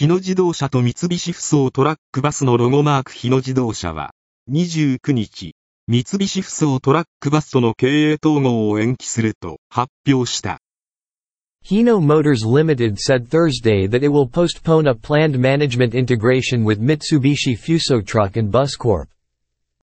日野自動車と三菱ふそうトラックバスのロゴマーク日野自動車は、29日、三菱ふそうトラックバスとの経営統合を延期すると発表した。Hino Motors Limited said Thursday that it will postpone a planned management integration with Mitsubishi Fuso Truck and Bus Corp.